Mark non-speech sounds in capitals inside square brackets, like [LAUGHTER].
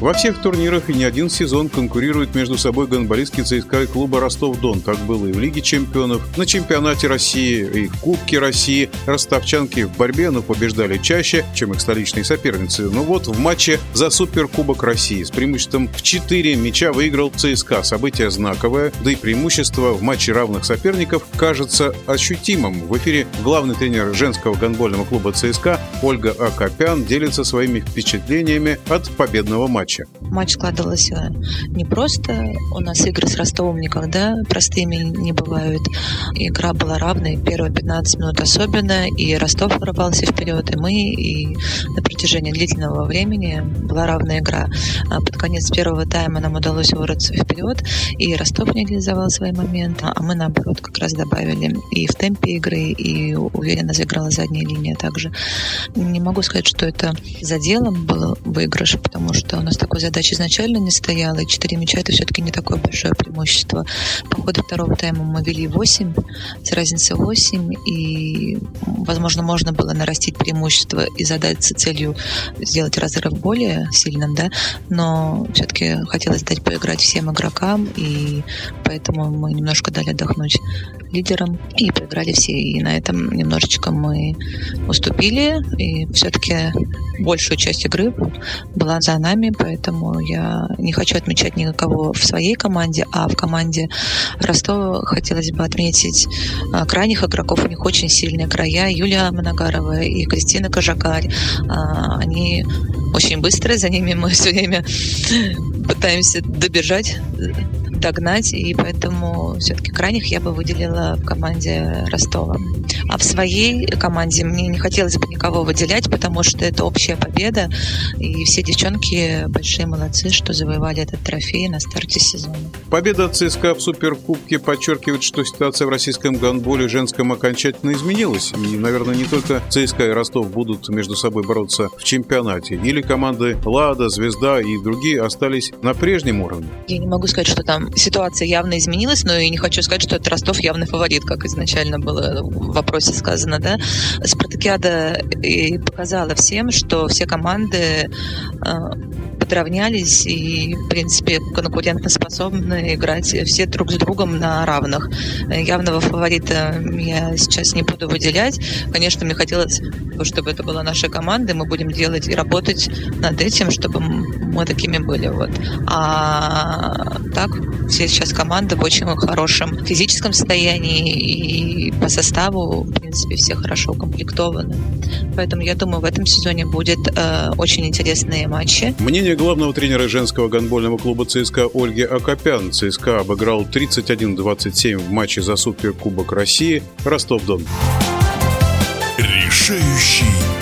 Во всех турнирах и не один сезон конкурируют между собой гонболистки ЦСКА и клуба Ростов-Дон. Так было и в Лиге чемпионов, на чемпионате России, и в Кубке России. Ростовчанки в борьбе, но побеждали чаще, чем их столичные соперницы. Но вот в матче за Суперкубок России с преимуществом в 4 мяча выиграл ЦСКА. Событие знаковое, да и преимущество в матче равных соперников кажется ощутимым. В эфире главный тренер женского гонбольного клуба ЦСКА Ольга Акопян делится своими впечатлениями от победного матча. Матч складывался непросто. У нас игры с Ростовом никогда простыми не бывают. Игра была равной, первые 15 минут особенно, и Ростов вырывался вперед, и мы, и на протяжении длительного времени была равная игра. А под конец первого тайма нам удалось вырваться вперед, и Ростов не реализовал свои моменты, а мы, наоборот, как раз добавили и в темпе игры, и уверенно заиграла задняя линия также. Не могу сказать, что это за делом был выигрыш, потому что у нас такой задачи изначально не стояло, и 4 мяча это все-таки не такое большое преимущество. По ходу второго тайма мы вели 8, с разницей 8, и, возможно, можно было нарастить преимущество и задаться целью сделать разрыв более сильным, да, но все-таки хотелось дать поиграть всем игрокам, и поэтому мы немножко дали отдохнуть лидерам и проиграли все. И на этом немножечко мы уступили, и все-таки большую часть игры была за нами, поэтому я не хочу отмечать никого в своей команде, а в команде Ростова хотелось бы отметить а, крайних игроков. У них очень сильные края. Юлия Моногарова и Кристина Кожакарь. А, они очень быстрые, за ними [LAUGHS] мы все время пытаемся добежать догнать, и поэтому все-таки крайних я бы выделила в команде Ростова. А в своей команде мне не хотелось бы никого выделять, потому что это общая победа, и все девчонки большие молодцы, что завоевали этот трофей на старте сезона. Победа ЦСКА в Суперкубке подчеркивает, что ситуация в российском гандболе женском окончательно изменилась. И, наверное, не только ЦСКА и Ростов будут между собой бороться в чемпионате. Или команды «Лада», «Звезда» и другие остались на прежнем уровне. Я не могу сказать, что там ситуация явно изменилась, но и не хочу сказать, что это Ростов явный фаворит, как изначально было в вопросе сказано, да. Спартакиада и показала всем, что все команды а, подравнялись и, в принципе, конкурентоспособны играть все друг с другом на равных. Явного фаворита я сейчас не буду выделять. Конечно, мне хотелось, чтобы это была наша команда, мы будем делать и работать над этим, чтобы мы такими были. Вот. А так, все сейчас команды в очень хорошем физическом состоянии и по составу, в принципе, все хорошо укомплектованы. Поэтому я думаю, в этом сезоне будет э, очень интересные матчи. Мнение главного тренера женского гонбольного клуба ЦСКА Ольги Акопян. ЦСКА обыграл 31-27 в матче за Суперкубок России Ростов-Дон. Решающий